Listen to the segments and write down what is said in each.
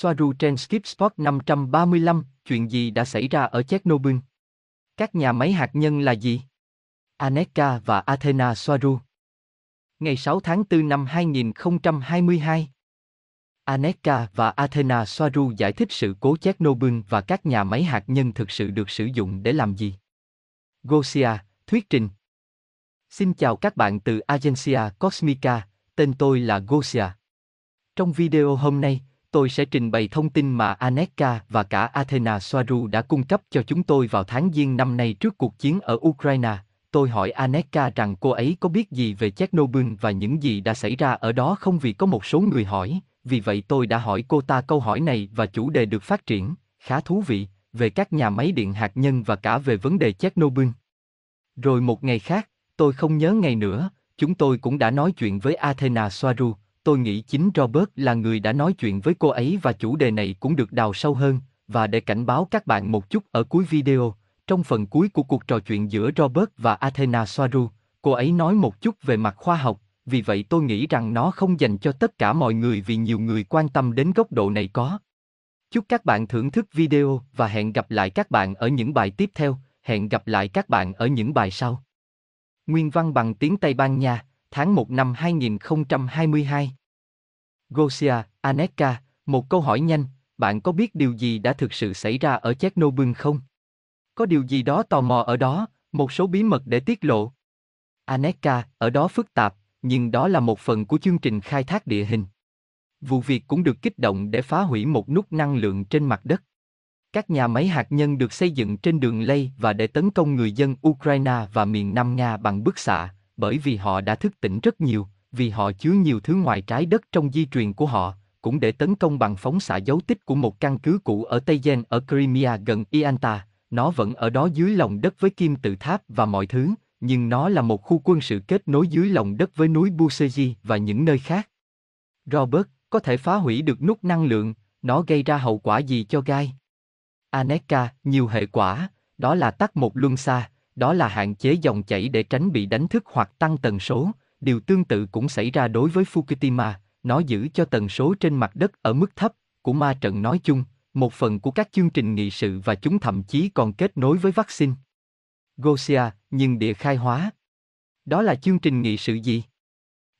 Soaru trên Skip Spot 535, chuyện gì đã xảy ra ở Chernobyl? Các nhà máy hạt nhân là gì? Aneka và Athena Soaru Ngày 6 tháng 4 năm 2022 Aneka và Athena Soaru giải thích sự cố Chernobyl và các nhà máy hạt nhân thực sự được sử dụng để làm gì. Gosia, thuyết trình. Xin chào các bạn từ Agencia Cosmica, tên tôi là Gosia. Trong video hôm nay, tôi sẽ trình bày thông tin mà Aneka và cả Athena Soaru đã cung cấp cho chúng tôi vào tháng Giêng năm nay trước cuộc chiến ở Ukraine. Tôi hỏi Aneka rằng cô ấy có biết gì về Chernobyl và những gì đã xảy ra ở đó không vì có một số người hỏi, vì vậy tôi đã hỏi cô ta câu hỏi này và chủ đề được phát triển, khá thú vị, về các nhà máy điện hạt nhân và cả về vấn đề Chernobyl. Rồi một ngày khác, tôi không nhớ ngày nữa, chúng tôi cũng đã nói chuyện với Athena Soaru, tôi nghĩ chính Robert là người đã nói chuyện với cô ấy và chủ đề này cũng được đào sâu hơn, và để cảnh báo các bạn một chút ở cuối video, trong phần cuối của cuộc trò chuyện giữa Robert và Athena Soaru, cô ấy nói một chút về mặt khoa học, vì vậy tôi nghĩ rằng nó không dành cho tất cả mọi người vì nhiều người quan tâm đến góc độ này có. Chúc các bạn thưởng thức video và hẹn gặp lại các bạn ở những bài tiếp theo, hẹn gặp lại các bạn ở những bài sau. Nguyên văn bằng tiếng Tây Ban Nha, tháng 1 năm 2022. Gosia, Aneka, một câu hỏi nhanh, bạn có biết điều gì đã thực sự xảy ra ở Chernobyl không? Có điều gì đó tò mò ở đó, một số bí mật để tiết lộ. Aneka, ở đó phức tạp, nhưng đó là một phần của chương trình khai thác địa hình. Vụ việc cũng được kích động để phá hủy một nút năng lượng trên mặt đất. Các nhà máy hạt nhân được xây dựng trên đường lây và để tấn công người dân Ukraine và miền Nam Nga bằng bức xạ, bởi vì họ đã thức tỉnh rất nhiều, vì họ chứa nhiều thứ ngoài trái đất trong di truyền của họ, cũng để tấn công bằng phóng xạ dấu tích của một căn cứ cũ ở Tây Gen ở Crimea gần Ianta, nó vẫn ở đó dưới lòng đất với kim tự tháp và mọi thứ, nhưng nó là một khu quân sự kết nối dưới lòng đất với núi Buseji và những nơi khác. Robert, có thể phá hủy được nút năng lượng, nó gây ra hậu quả gì cho gai? Aneka, nhiều hệ quả, đó là tắt một luân xa, đó là hạn chế dòng chảy để tránh bị đánh thức hoặc tăng tần số, điều tương tự cũng xảy ra đối với Fukushima, nó giữ cho tần số trên mặt đất ở mức thấp, của ma trận nói chung, một phần của các chương trình nghị sự và chúng thậm chí còn kết nối với vaccine. Gosia, nhưng địa khai hóa. Đó là chương trình nghị sự gì?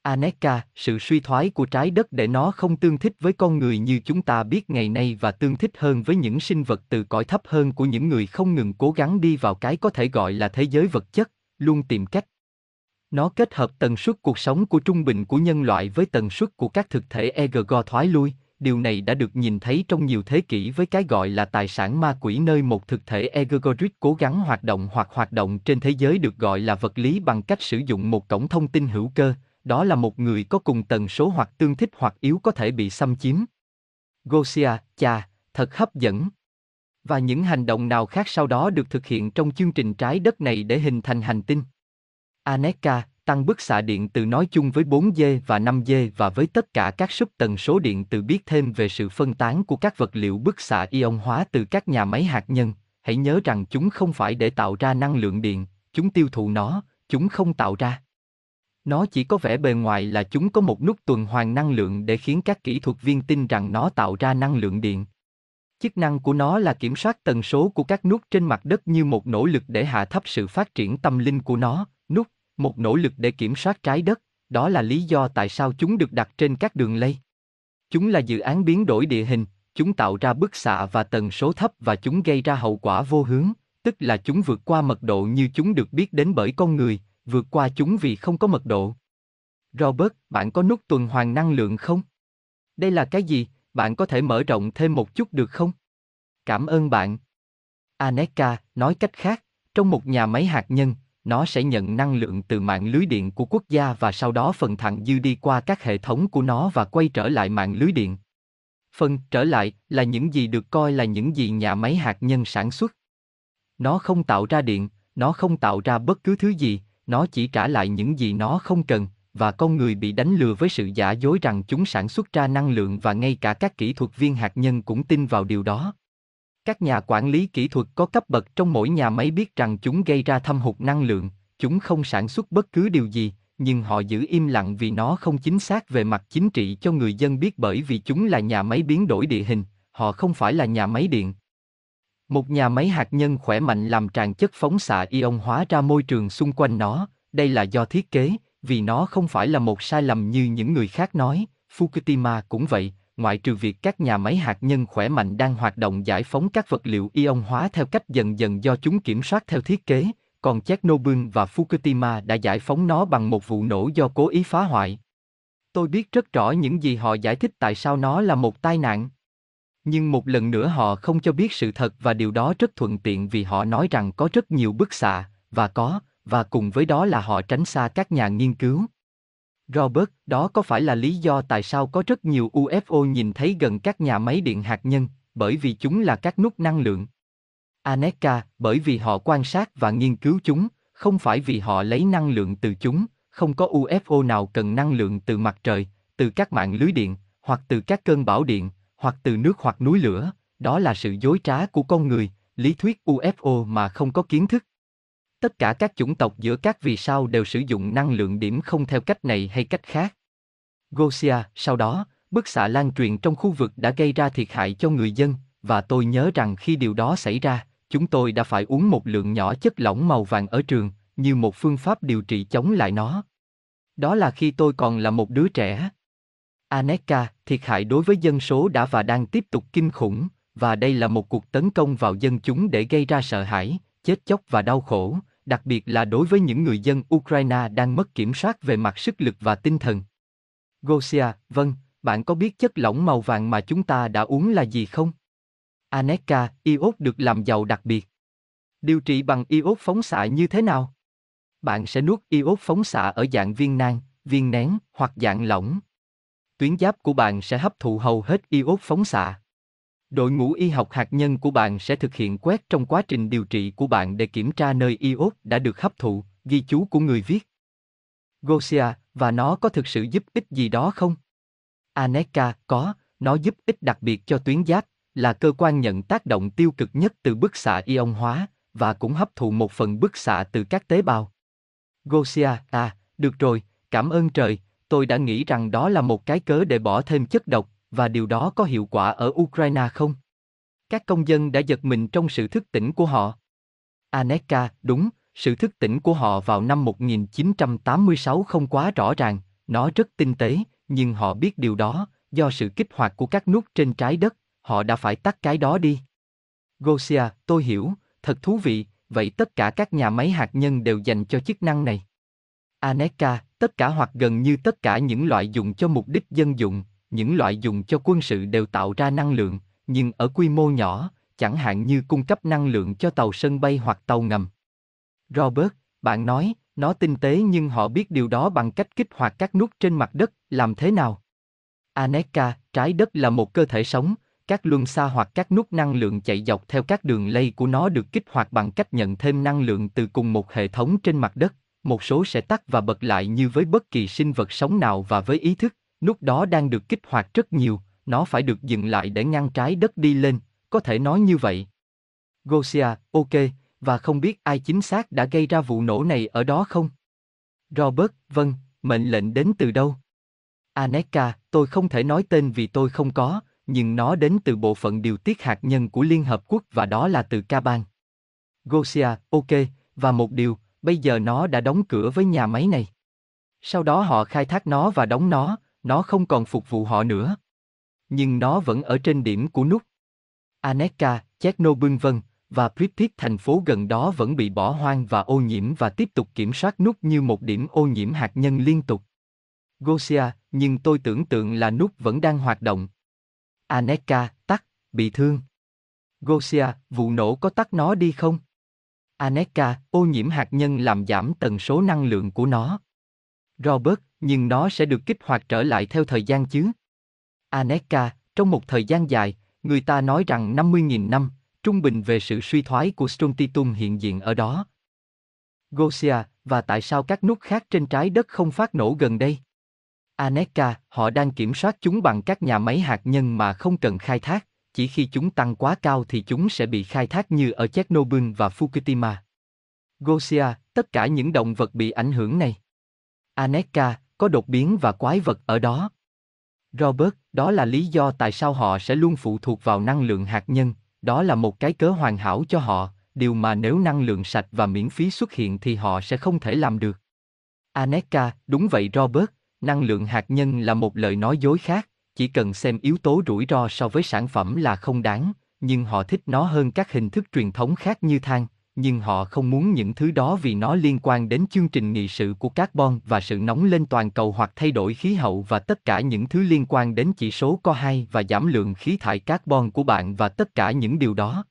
Aneka, sự suy thoái của trái đất để nó không tương thích với con người như chúng ta biết ngày nay và tương thích hơn với những sinh vật từ cõi thấp hơn của những người không ngừng cố gắng đi vào cái có thể gọi là thế giới vật chất, luôn tìm cách. Nó kết hợp tần suất cuộc sống của trung bình của nhân loại với tần suất của các thực thể ego thoái lui, điều này đã được nhìn thấy trong nhiều thế kỷ với cái gọi là tài sản ma quỷ nơi một thực thể egregoric cố gắng hoạt động hoặc hoạt động trên thế giới được gọi là vật lý bằng cách sử dụng một cổng thông tin hữu cơ, đó là một người có cùng tần số hoặc tương thích hoặc yếu có thể bị xâm chiếm. Gosia, cha, thật hấp dẫn. Và những hành động nào khác sau đó được thực hiện trong chương trình trái đất này để hình thành hành tinh? Aneka, tăng bức xạ điện từ nói chung với 4G và 5G và với tất cả các sub tần số điện từ biết thêm về sự phân tán của các vật liệu bức xạ ion hóa từ các nhà máy hạt nhân. Hãy nhớ rằng chúng không phải để tạo ra năng lượng điện, chúng tiêu thụ nó, chúng không tạo ra. Nó chỉ có vẻ bề ngoài là chúng có một nút tuần hoàn năng lượng để khiến các kỹ thuật viên tin rằng nó tạo ra năng lượng điện. Chức năng của nó là kiểm soát tần số của các nút trên mặt đất như một nỗ lực để hạ thấp sự phát triển tâm linh của nó, một nỗ lực để kiểm soát trái đất, đó là lý do tại sao chúng được đặt trên các đường lây. Chúng là dự án biến đổi địa hình, chúng tạo ra bức xạ và tần số thấp và chúng gây ra hậu quả vô hướng, tức là chúng vượt qua mật độ như chúng được biết đến bởi con người, vượt qua chúng vì không có mật độ. Robert, bạn có nút tuần hoàn năng lượng không? Đây là cái gì? Bạn có thể mở rộng thêm một chút được không? Cảm ơn bạn. Aneka, nói cách khác, trong một nhà máy hạt nhân, nó sẽ nhận năng lượng từ mạng lưới điện của quốc gia và sau đó phần thặng dư đi qua các hệ thống của nó và quay trở lại mạng lưới điện. Phần trở lại là những gì được coi là những gì nhà máy hạt nhân sản xuất. Nó không tạo ra điện, nó không tạo ra bất cứ thứ gì, nó chỉ trả lại những gì nó không cần, và con người bị đánh lừa với sự giả dối rằng chúng sản xuất ra năng lượng và ngay cả các kỹ thuật viên hạt nhân cũng tin vào điều đó. Các nhà quản lý kỹ thuật có cấp bậc trong mỗi nhà máy biết rằng chúng gây ra thâm hụt năng lượng, chúng không sản xuất bất cứ điều gì, nhưng họ giữ im lặng vì nó không chính xác về mặt chính trị cho người dân biết bởi vì chúng là nhà máy biến đổi địa hình, họ không phải là nhà máy điện. Một nhà máy hạt nhân khỏe mạnh làm tràn chất phóng xạ ion hóa ra môi trường xung quanh nó, đây là do thiết kế, vì nó không phải là một sai lầm như những người khác nói, Fukushima cũng vậy, ngoại trừ việc các nhà máy hạt nhân khỏe mạnh đang hoạt động giải phóng các vật liệu ion hóa theo cách dần dần do chúng kiểm soát theo thiết kế, còn Chernobyl và Fukushima đã giải phóng nó bằng một vụ nổ do cố ý phá hoại. Tôi biết rất rõ những gì họ giải thích tại sao nó là một tai nạn. Nhưng một lần nữa họ không cho biết sự thật và điều đó rất thuận tiện vì họ nói rằng có rất nhiều bức xạ, và có, và cùng với đó là họ tránh xa các nhà nghiên cứu. Robert, đó có phải là lý do tại sao có rất nhiều UFO nhìn thấy gần các nhà máy điện hạt nhân, bởi vì chúng là các nút năng lượng. Aneka, bởi vì họ quan sát và nghiên cứu chúng, không phải vì họ lấy năng lượng từ chúng, không có UFO nào cần năng lượng từ mặt trời, từ các mạng lưới điện, hoặc từ các cơn bão điện, hoặc từ nước hoặc núi lửa, đó là sự dối trá của con người, lý thuyết UFO mà không có kiến thức. Tất cả các chủng tộc giữa các vì sao đều sử dụng năng lượng điểm không theo cách này hay cách khác. Gosia, sau đó, bức xạ lan truyền trong khu vực đã gây ra thiệt hại cho người dân, và tôi nhớ rằng khi điều đó xảy ra, chúng tôi đã phải uống một lượng nhỏ chất lỏng màu vàng ở trường, như một phương pháp điều trị chống lại nó. Đó là khi tôi còn là một đứa trẻ. Aneka, thiệt hại đối với dân số đã và đang tiếp tục kinh khủng, và đây là một cuộc tấn công vào dân chúng để gây ra sợ hãi, chết chóc và đau khổ, đặc biệt là đối với những người dân Ukraine đang mất kiểm soát về mặt sức lực và tinh thần. Gosia, vâng, bạn có biết chất lỏng màu vàng mà chúng ta đã uống là gì không? Aneka, iốt được làm giàu đặc biệt. Điều trị bằng iốt phóng xạ như thế nào? Bạn sẽ nuốt iốt phóng xạ ở dạng viên nang, viên nén hoặc dạng lỏng. Tuyến giáp của bạn sẽ hấp thụ hầu hết iốt phóng xạ. Đội ngũ y học hạt nhân của bạn sẽ thực hiện quét trong quá trình điều trị của bạn để kiểm tra nơi iốt đã được hấp thụ, ghi chú của người viết. Gosia, và nó có thực sự giúp ích gì đó không? Aneka, có, nó giúp ích đặc biệt cho tuyến giáp, là cơ quan nhận tác động tiêu cực nhất từ bức xạ ion hóa, và cũng hấp thụ một phần bức xạ từ các tế bào. Gosia, à, được rồi, cảm ơn trời, tôi đã nghĩ rằng đó là một cái cớ để bỏ thêm chất độc, và điều đó có hiệu quả ở Ukraine không? Các công dân đã giật mình trong sự thức tỉnh của họ. Aneka, đúng, sự thức tỉnh của họ vào năm 1986 không quá rõ ràng, nó rất tinh tế, nhưng họ biết điều đó, do sự kích hoạt của các nút trên trái đất, họ đã phải tắt cái đó đi. Gosia, tôi hiểu, thật thú vị, vậy tất cả các nhà máy hạt nhân đều dành cho chức năng này. Aneka, tất cả hoặc gần như tất cả những loại dùng cho mục đích dân dụng, những loại dùng cho quân sự đều tạo ra năng lượng, nhưng ở quy mô nhỏ, chẳng hạn như cung cấp năng lượng cho tàu sân bay hoặc tàu ngầm. Robert, bạn nói, nó tinh tế nhưng họ biết điều đó bằng cách kích hoạt các nút trên mặt đất, làm thế nào? Aneka, trái đất là một cơ thể sống, các luân xa hoặc các nút năng lượng chạy dọc theo các đường lây của nó được kích hoạt bằng cách nhận thêm năng lượng từ cùng một hệ thống trên mặt đất, một số sẽ tắt và bật lại như với bất kỳ sinh vật sống nào và với ý thức, nút đó đang được kích hoạt rất nhiều, nó phải được dừng lại để ngăn trái đất đi lên, có thể nói như vậy. Gosia, ok, và không biết ai chính xác đã gây ra vụ nổ này ở đó không? Robert, vâng, mệnh lệnh đến từ đâu? Aneka, tôi không thể nói tên vì tôi không có, nhưng nó đến từ bộ phận điều tiết hạt nhân của Liên Hợp Quốc và đó là từ Kaban. Gosia, ok, và một điều, bây giờ nó đã đóng cửa với nhà máy này. Sau đó họ khai thác nó và đóng nó, nó không còn phục vụ họ nữa. Nhưng nó vẫn ở trên điểm của nút. Aneka, Chernobyl vân, và Pripyat thành phố gần đó vẫn bị bỏ hoang và ô nhiễm và tiếp tục kiểm soát nút như một điểm ô nhiễm hạt nhân liên tục. Gosia, nhưng tôi tưởng tượng là nút vẫn đang hoạt động. Aneka, tắt, bị thương. Gosia, vụ nổ có tắt nó đi không? Aneka, ô nhiễm hạt nhân làm giảm tần số năng lượng của nó. Robert, nhưng nó sẽ được kích hoạt trở lại theo thời gian chứ? Aneka, trong một thời gian dài, người ta nói rằng 50.000 năm, trung bình về sự suy thoái của Strontitum hiện diện ở đó. Gosia, và tại sao các nút khác trên trái đất không phát nổ gần đây? Aneka, họ đang kiểm soát chúng bằng các nhà máy hạt nhân mà không cần khai thác, chỉ khi chúng tăng quá cao thì chúng sẽ bị khai thác như ở Chernobyl và Fukushima. Gosia, tất cả những động vật bị ảnh hưởng này. Aneka, có đột biến và quái vật ở đó. Robert, đó là lý do tại sao họ sẽ luôn phụ thuộc vào năng lượng hạt nhân, đó là một cái cớ hoàn hảo cho họ, điều mà nếu năng lượng sạch và miễn phí xuất hiện thì họ sẽ không thể làm được. Aneka, đúng vậy Robert, năng lượng hạt nhân là một lời nói dối khác, chỉ cần xem yếu tố rủi ro so với sản phẩm là không đáng, nhưng họ thích nó hơn các hình thức truyền thống khác như than, nhưng họ không muốn những thứ đó vì nó liên quan đến chương trình nghị sự của carbon và sự nóng lên toàn cầu hoặc thay đổi khí hậu và tất cả những thứ liên quan đến chỉ số CO2 và giảm lượng khí thải carbon của bạn và tất cả những điều đó.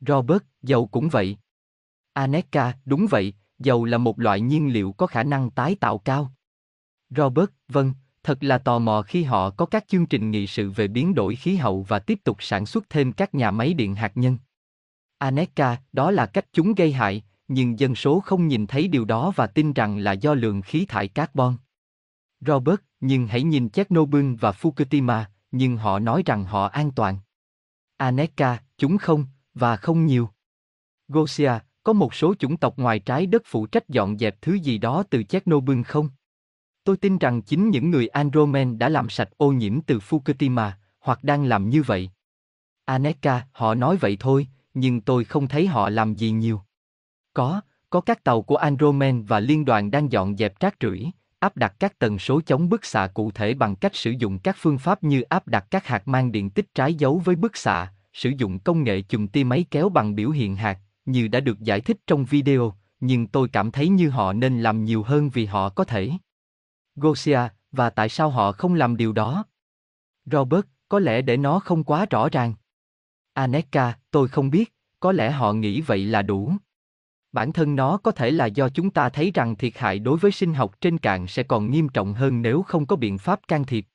Robert, dầu cũng vậy. Aneka, đúng vậy, dầu là một loại nhiên liệu có khả năng tái tạo cao. Robert, vâng, thật là tò mò khi họ có các chương trình nghị sự về biến đổi khí hậu và tiếp tục sản xuất thêm các nhà máy điện hạt nhân. Aneka, đó là cách chúng gây hại, nhưng dân số không nhìn thấy điều đó và tin rằng là do lượng khí thải carbon. Robert, nhưng hãy nhìn Chernobyl và Fukushima, nhưng họ nói rằng họ an toàn. Aneka, chúng không, và không nhiều. Gosia, có một số chủng tộc ngoài trái đất phụ trách dọn dẹp thứ gì đó từ Chernobyl không? Tôi tin rằng chính những người Andromen đã làm sạch ô nhiễm từ Fukushima, hoặc đang làm như vậy. Aneka, họ nói vậy thôi, nhưng tôi không thấy họ làm gì nhiều. Có, có các tàu của Andromen và liên đoàn đang dọn dẹp rác rưởi, áp đặt các tần số chống bức xạ cụ thể bằng cách sử dụng các phương pháp như áp đặt các hạt mang điện tích trái dấu với bức xạ, sử dụng công nghệ chùm tia máy kéo bằng biểu hiện hạt, như đã được giải thích trong video, nhưng tôi cảm thấy như họ nên làm nhiều hơn vì họ có thể. Gosia, và tại sao họ không làm điều đó? Robert, có lẽ để nó không quá rõ ràng. Aneka, tôi không biết, có lẽ họ nghĩ vậy là đủ. Bản thân nó có thể là do chúng ta thấy rằng thiệt hại đối với sinh học trên cạn sẽ còn nghiêm trọng hơn nếu không có biện pháp can thiệp.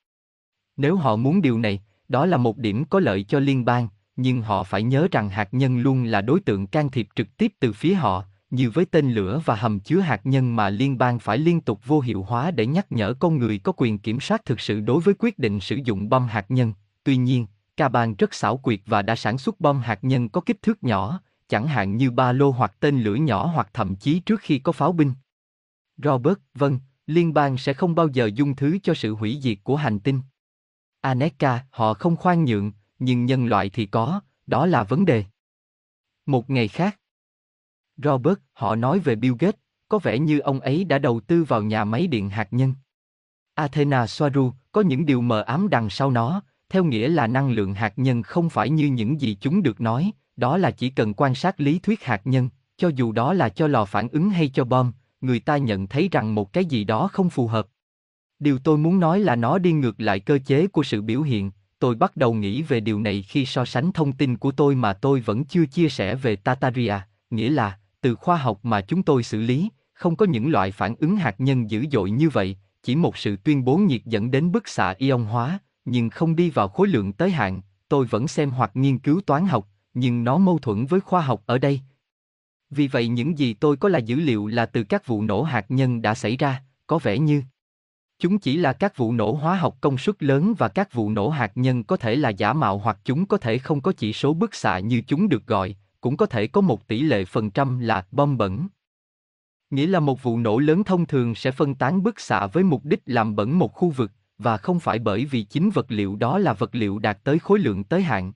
Nếu họ muốn điều này, đó là một điểm có lợi cho liên bang, nhưng họ phải nhớ rằng hạt nhân luôn là đối tượng can thiệp trực tiếp từ phía họ, như với tên lửa và hầm chứa hạt nhân mà liên bang phải liên tục vô hiệu hóa để nhắc nhở con người có quyền kiểm soát thực sự đối với quyết định sử dụng bom hạt nhân. Tuy nhiên, Kaban rất xảo quyệt và đã sản xuất bom hạt nhân có kích thước nhỏ, chẳng hạn như ba lô hoặc tên lửa nhỏ hoặc thậm chí trước khi có pháo binh. Robert, vâng, liên bang sẽ không bao giờ dung thứ cho sự hủy diệt của hành tinh. Aneka, họ không khoan nhượng, nhưng nhân loại thì có, đó là vấn đề. Một ngày khác, Robert, họ nói về Bill Gates, có vẻ như ông ấy đã đầu tư vào nhà máy điện hạt nhân. Athena Soaru, có những điều mờ ám đằng sau nó, theo nghĩa là năng lượng hạt nhân không phải như những gì chúng được nói, đó là chỉ cần quan sát lý thuyết hạt nhân, cho dù đó là cho lò phản ứng hay cho bom, người ta nhận thấy rằng một cái gì đó không phù hợp. Điều tôi muốn nói là nó đi ngược lại cơ chế của sự biểu hiện, tôi bắt đầu nghĩ về điều này khi so sánh thông tin của tôi mà tôi vẫn chưa chia sẻ về Tataria, nghĩa là, từ khoa học mà chúng tôi xử lý, không có những loại phản ứng hạt nhân dữ dội như vậy, chỉ một sự tuyên bố nhiệt dẫn đến bức xạ ion hóa, nhưng không đi vào khối lượng tới hạn, tôi vẫn xem hoặc nghiên cứu toán học, nhưng nó mâu thuẫn với khoa học ở đây. Vì vậy những gì tôi có là dữ liệu là từ các vụ nổ hạt nhân đã xảy ra, có vẻ như chúng chỉ là các vụ nổ hóa học công suất lớn và các vụ nổ hạt nhân có thể là giả mạo hoặc chúng có thể không có chỉ số bức xạ như chúng được gọi, cũng có thể có một tỷ lệ phần trăm là bom bẩn. Nghĩa là một vụ nổ lớn thông thường sẽ phân tán bức xạ với mục đích làm bẩn một khu vực, và không phải bởi vì chính vật liệu đó là vật liệu đạt tới khối lượng tới hạn.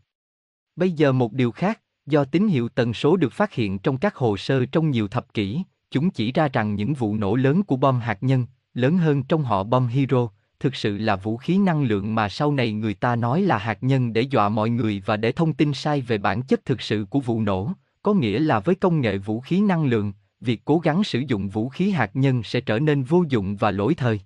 Bây giờ một điều khác, do tín hiệu tần số được phát hiện trong các hồ sơ trong nhiều thập kỷ, chúng chỉ ra rằng những vụ nổ lớn của bom hạt nhân, lớn hơn trong họ bom hydro thực sự là vũ khí năng lượng mà sau này người ta nói là hạt nhân để dọa mọi người và để thông tin sai về bản chất thực sự của vụ nổ, có nghĩa là với công nghệ vũ khí năng lượng, việc cố gắng sử dụng vũ khí hạt nhân sẽ trở nên vô dụng và lỗi thời.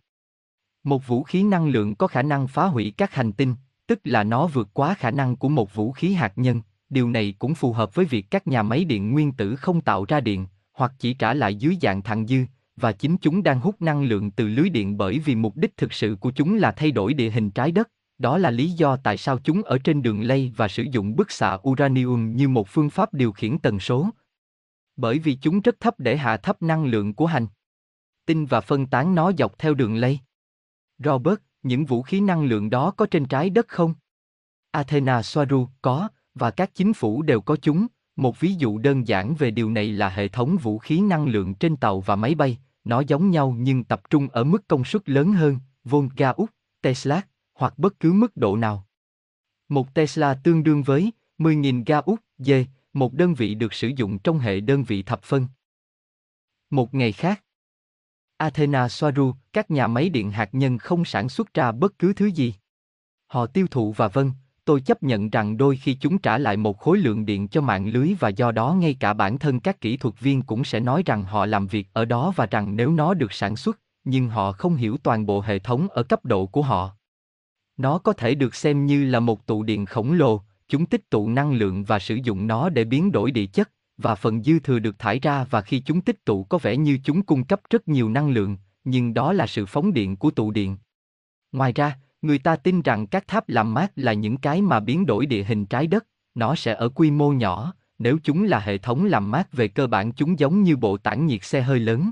Một vũ khí năng lượng có khả năng phá hủy các hành tinh, tức là nó vượt quá khả năng của một vũ khí hạt nhân. Điều này cũng phù hợp với việc các nhà máy điện nguyên tử không tạo ra điện, hoặc chỉ trả lại dưới dạng thặng dư, và chính chúng đang hút năng lượng từ lưới điện bởi vì mục đích thực sự của chúng là thay đổi địa hình trái đất. Đó là lý do tại sao chúng ở trên đường lây và sử dụng bức xạ uranium như một phương pháp điều khiển tần số. Bởi vì chúng rất thấp để hạ thấp năng lượng của hành tinh và phân tán nó dọc theo đường lây. Robert, những vũ khí năng lượng đó có trên trái đất không? Athena Soaru, có, và các chính phủ đều có chúng. Một ví dụ đơn giản về điều này là hệ thống vũ khí năng lượng trên tàu và máy bay, nó giống nhau nhưng tập trung ở mức công suất lớn hơn, Volga-Úc, Tesla, hoặc bất cứ mức độ nào. Một Tesla tương đương với 10.000 ga Úc, D, một đơn vị được sử dụng trong hệ đơn vị thập phân. Một ngày khác, Athena Soaru, các nhà máy điện hạt nhân không sản xuất ra bất cứ thứ gì. Họ tiêu thụ và vâng, tôi chấp nhận rằng đôi khi chúng trả lại một khối lượng điện cho mạng lưới và do đó ngay cả bản thân các kỹ thuật viên cũng sẽ nói rằng họ làm việc ở đó và rằng nếu nó được sản xuất, nhưng họ không hiểu toàn bộ hệ thống ở cấp độ của họ. Nó có thể được xem như là một tụ điện khổng lồ, chúng tích tụ năng lượng và sử dụng nó để biến đổi địa chất, và phần dư thừa được thải ra và khi chúng tích tụ có vẻ như chúng cung cấp rất nhiều năng lượng, nhưng đó là sự phóng điện của tụ điện. Ngoài ra, người ta tin rằng các tháp làm mát là những cái mà biến đổi địa hình trái đất, nó sẽ ở quy mô nhỏ, nếu chúng là hệ thống làm mát về cơ bản chúng giống như bộ tản nhiệt xe hơi lớn.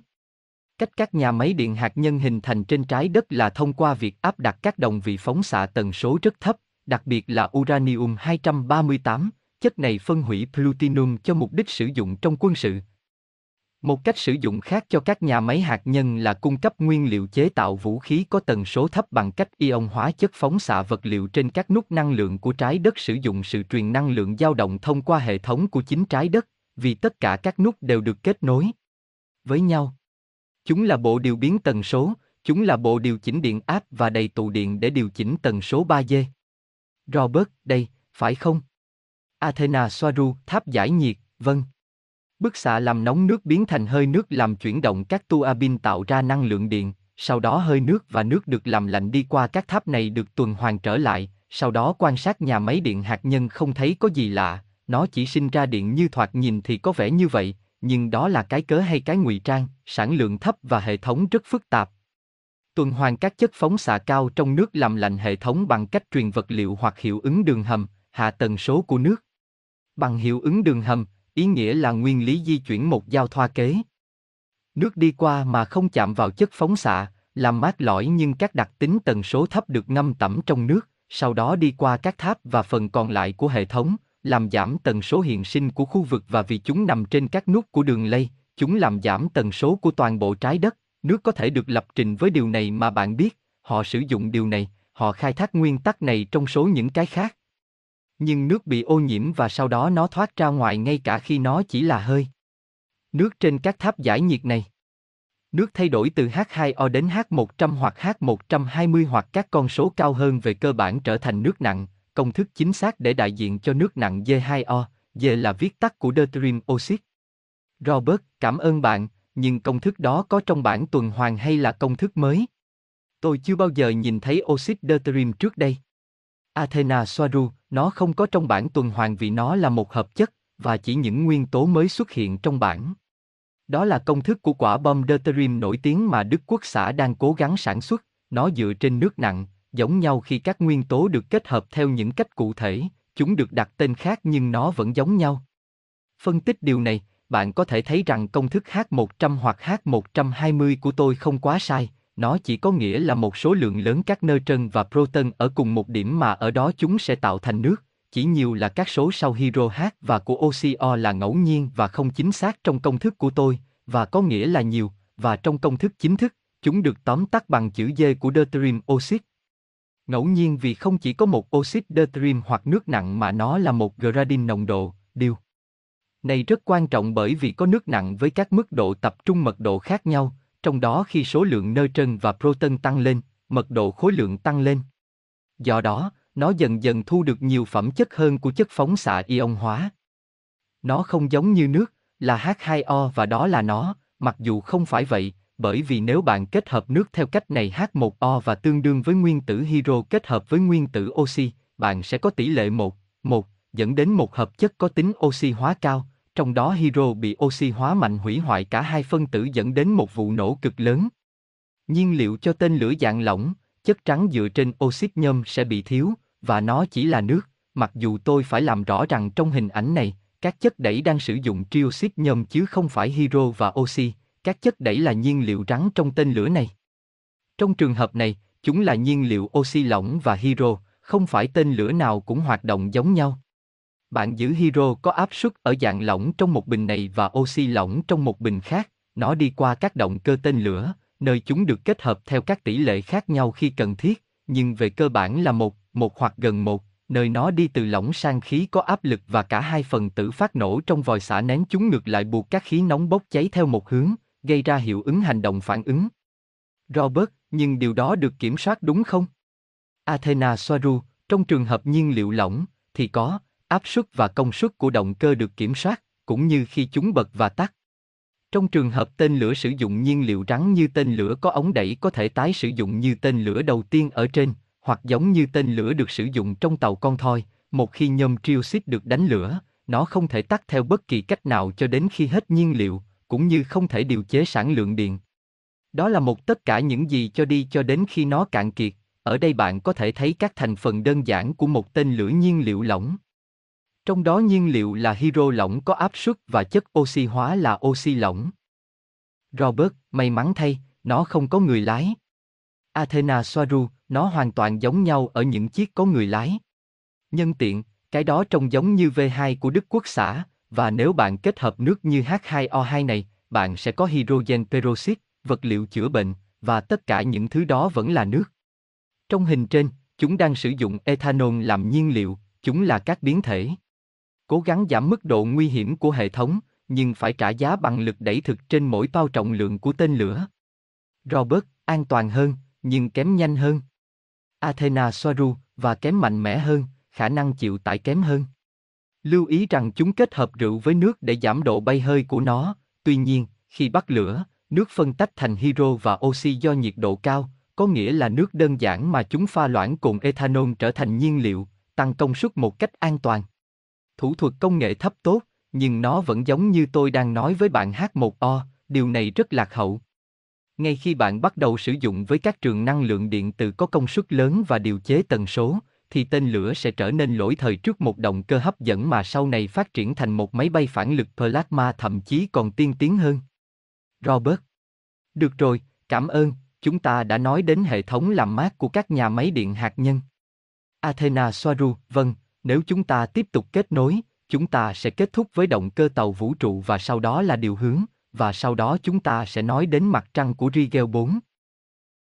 Cách các nhà máy điện hạt nhân hình thành trên trái đất là thông qua việc áp đặt các đồng vị phóng xạ tần số rất thấp, đặc biệt là uranium 238, chất này phân hủy plutonium cho mục đích sử dụng trong quân sự. Một cách sử dụng khác cho các nhà máy hạt nhân là cung cấp nguyên liệu chế tạo vũ khí có tần số thấp bằng cách ion hóa chất phóng xạ vật liệu trên các nút năng lượng của trái đất sử dụng sự truyền năng lượng dao động thông qua hệ thống của chính trái đất, vì tất cả các nút đều được kết nối với nhau. Chúng là bộ điều biến tần số, chúng là bộ điều chỉnh điện áp và đầy tụ điện để điều chỉnh tần số 3G. Robert, đây, phải không? Athena Soaru, tháp giải nhiệt, vâng. Bức xạ làm nóng nước biến thành hơi nước làm chuyển động các tua bin tạo ra năng lượng điện, sau đó hơi nước và nước được làm lạnh đi qua các tháp này được tuần hoàn trở lại, sau đó quan sát nhà máy điện hạt nhân không thấy có gì lạ, nó chỉ sinh ra điện như thoạt nhìn thì có vẻ như vậy, nhưng đó là cái cớ hay cái ngụy trang, sản lượng thấp và hệ thống rất phức tạp. Tuần hoàn các chất phóng xạ cao trong nước làm lạnh hệ thống bằng cách truyền vật liệu hoặc hiệu ứng đường hầm, hạ tần số của nước. Bằng hiệu ứng đường hầm, ý nghĩa là nguyên lý di chuyển một giao thoa kế. Nước đi qua mà không chạm vào chất phóng xạ, làm mát lõi nhưng các đặc tính tần số thấp được ngâm tẩm trong nước, sau đó đi qua các tháp và phần còn lại của hệ thống, làm giảm tần số hiện sinh của khu vực và vì chúng nằm trên các nút của đường lây, chúng làm giảm tần số của toàn bộ trái đất. Nước có thể được lập trình với điều này mà bạn biết, họ sử dụng điều này, họ khai thác nguyên tắc này trong số những cái khác. Nhưng nước bị ô nhiễm và sau đó nó thoát ra ngoài ngay cả khi nó chỉ là hơi. Nước trên các tháp giải nhiệt này. Nước thay đổi từ H2O đến H100 hoặc H120 hoặc các con số cao hơn về cơ bản trở thành nước nặng, công thức chính xác để đại diện cho nước nặng D2O, D là viết tắt của deuterium oxide. Robert, cảm ơn bạn, nhưng công thức đó có trong bản tuần hoàn hay là công thức mới? Tôi chưa bao giờ nhìn thấy oxit deuterium trước đây. Athena Soaru, nó không có trong bản tuần hoàn vì nó là một hợp chất, và chỉ những nguyên tố mới xuất hiện trong bản. Đó là công thức của quả bom deuterium nổi tiếng mà Đức Quốc xã đang cố gắng sản xuất, nó dựa trên nước nặng, giống nhau khi các nguyên tố được kết hợp theo những cách cụ thể, chúng được đặt tên khác nhưng nó vẫn giống nhau. Phân tích điều này, bạn có thể thấy rằng công thức H100 hoặc H120 của tôi không quá sai, nó chỉ có nghĩa là một số lượng lớn các neutron và proton ở cùng một điểm mà ở đó chúng sẽ tạo thành nước, chỉ nhiều là các số sau hydro H và của oxy O là ngẫu nhiên và không chính xác trong công thức của tôi, và có nghĩa là nhiều, và trong công thức chính thức, chúng được tóm tắt bằng chữ D của deuterium oxit. Ngẫu nhiên vì không chỉ có một oxit deuterium hoặc nước nặng mà nó là một gradient nồng độ, điều này rất quan trọng bởi vì có nước nặng với các mức độ tập trung mật độ khác nhau, trong đó khi số lượng neutron và proton tăng lên, mật độ khối lượng tăng lên. Do đó, nó dần dần thu được nhiều phẩm chất hơn của chất phóng xạ ion hóa. Nó không giống như nước, là H2O và đó là nó, mặc dù không phải vậy, bởi vì nếu bạn kết hợp nước theo cách này H1O và tương đương với nguyên tử hydro kết hợp với nguyên tử oxy, bạn sẽ có tỷ lệ 1, 1, dẫn đến một hợp chất có tính oxy hóa cao, trong đó hydro bị oxy hóa mạnh hủy hoại cả hai phân tử dẫn đến một vụ nổ cực lớn. Nhiên liệu cho tên lửa dạng lỏng, chất trắng dựa trên oxit nhôm sẽ bị thiếu, và nó chỉ là nước, mặc dù tôi phải làm rõ rằng trong hình ảnh này, các chất đẩy đang sử dụng trioxit nhôm chứ không phải hydro và oxy, các chất đẩy là nhiên liệu rắn trong tên lửa này. Trong trường hợp này, chúng là nhiên liệu oxy lỏng và hydro, không phải tên lửa nào cũng hoạt động giống nhau. Bạn giữ hydro có áp suất ở dạng lỏng trong một bình này và oxy lỏng trong một bình khác, nó đi qua các động cơ tên lửa, nơi chúng được kết hợp theo các tỷ lệ khác nhau khi cần thiết, nhưng về cơ bản là một, một hoặc gần một, nơi nó đi từ lỏng sang khí có áp lực và cả hai phần tử phát nổ trong vòi xả nén chúng ngược lại buộc các khí nóng bốc cháy theo một hướng, gây ra hiệu ứng hành động phản ứng. Robert, nhưng điều đó được kiểm soát đúng không? Athena Soaru, trong trường hợp nhiên liệu lỏng, thì có, áp suất và công suất của động cơ được kiểm soát, cũng như khi chúng bật và tắt. Trong trường hợp tên lửa sử dụng nhiên liệu rắn như tên lửa có ống đẩy có thể tái sử dụng như tên lửa đầu tiên ở trên, hoặc giống như tên lửa được sử dụng trong tàu con thoi, một khi nhôm trioxit được đánh lửa, nó không thể tắt theo bất kỳ cách nào cho đến khi hết nhiên liệu, cũng như không thể điều chế sản lượng điện. Đó là một tất cả những gì cho đi cho đến khi nó cạn kiệt, ở đây bạn có thể thấy các thành phần đơn giản của một tên lửa nhiên liệu lỏng. Trong đó nhiên liệu là hydro lỏng có áp suất và chất oxy hóa là oxy lỏng. Robert, may mắn thay, nó không có người lái. Athena Soaru, nó hoàn toàn giống nhau ở những chiếc có người lái. Nhân tiện, cái đó trông giống như V2 của Đức Quốc xã, và nếu bạn kết hợp nước như H2O2 này, bạn sẽ có hydrogen peroxide, vật liệu chữa bệnh, và tất cả những thứ đó vẫn là nước. Trong hình trên, chúng đang sử dụng ethanol làm nhiên liệu, chúng là các biến thể. Cố gắng giảm mức độ nguy hiểm của hệ thống, nhưng phải trả giá bằng lực đẩy thực trên mỗi bao trọng lượng của tên lửa. Robert, an toàn hơn, nhưng kém nhanh hơn. Athena Soaru, và kém mạnh mẽ hơn, khả năng chịu tải kém hơn. Lưu ý rằng chúng kết hợp rượu với nước để giảm độ bay hơi của nó, tuy nhiên, khi bắt lửa, nước phân tách thành hydro và oxy do nhiệt độ cao, có nghĩa là nước đơn giản mà chúng pha loãng cùng ethanol trở thành nhiên liệu, tăng công suất một cách an toàn. Thủ thuật công nghệ thấp tốt, nhưng nó vẫn giống như tôi đang nói với bạn H1O, điều này rất lạc hậu. Ngay khi bạn bắt đầu sử dụng với các trường năng lượng điện từ có công suất lớn và điều chế tần số, thì tên lửa sẽ trở nên lỗi thời trước một động cơ hấp dẫn mà sau này phát triển thành một máy bay phản lực plasma thậm chí còn tiên tiến hơn. Robert. Được rồi, cảm ơn, chúng ta đã nói đến hệ thống làm mát của các nhà máy điện hạt nhân. Athena Soaru, vâng, nếu chúng ta tiếp tục kết nối, chúng ta sẽ kết thúc với động cơ tàu vũ trụ và sau đó là điều hướng, và sau đó chúng ta sẽ nói đến mặt trăng của Rigel 4,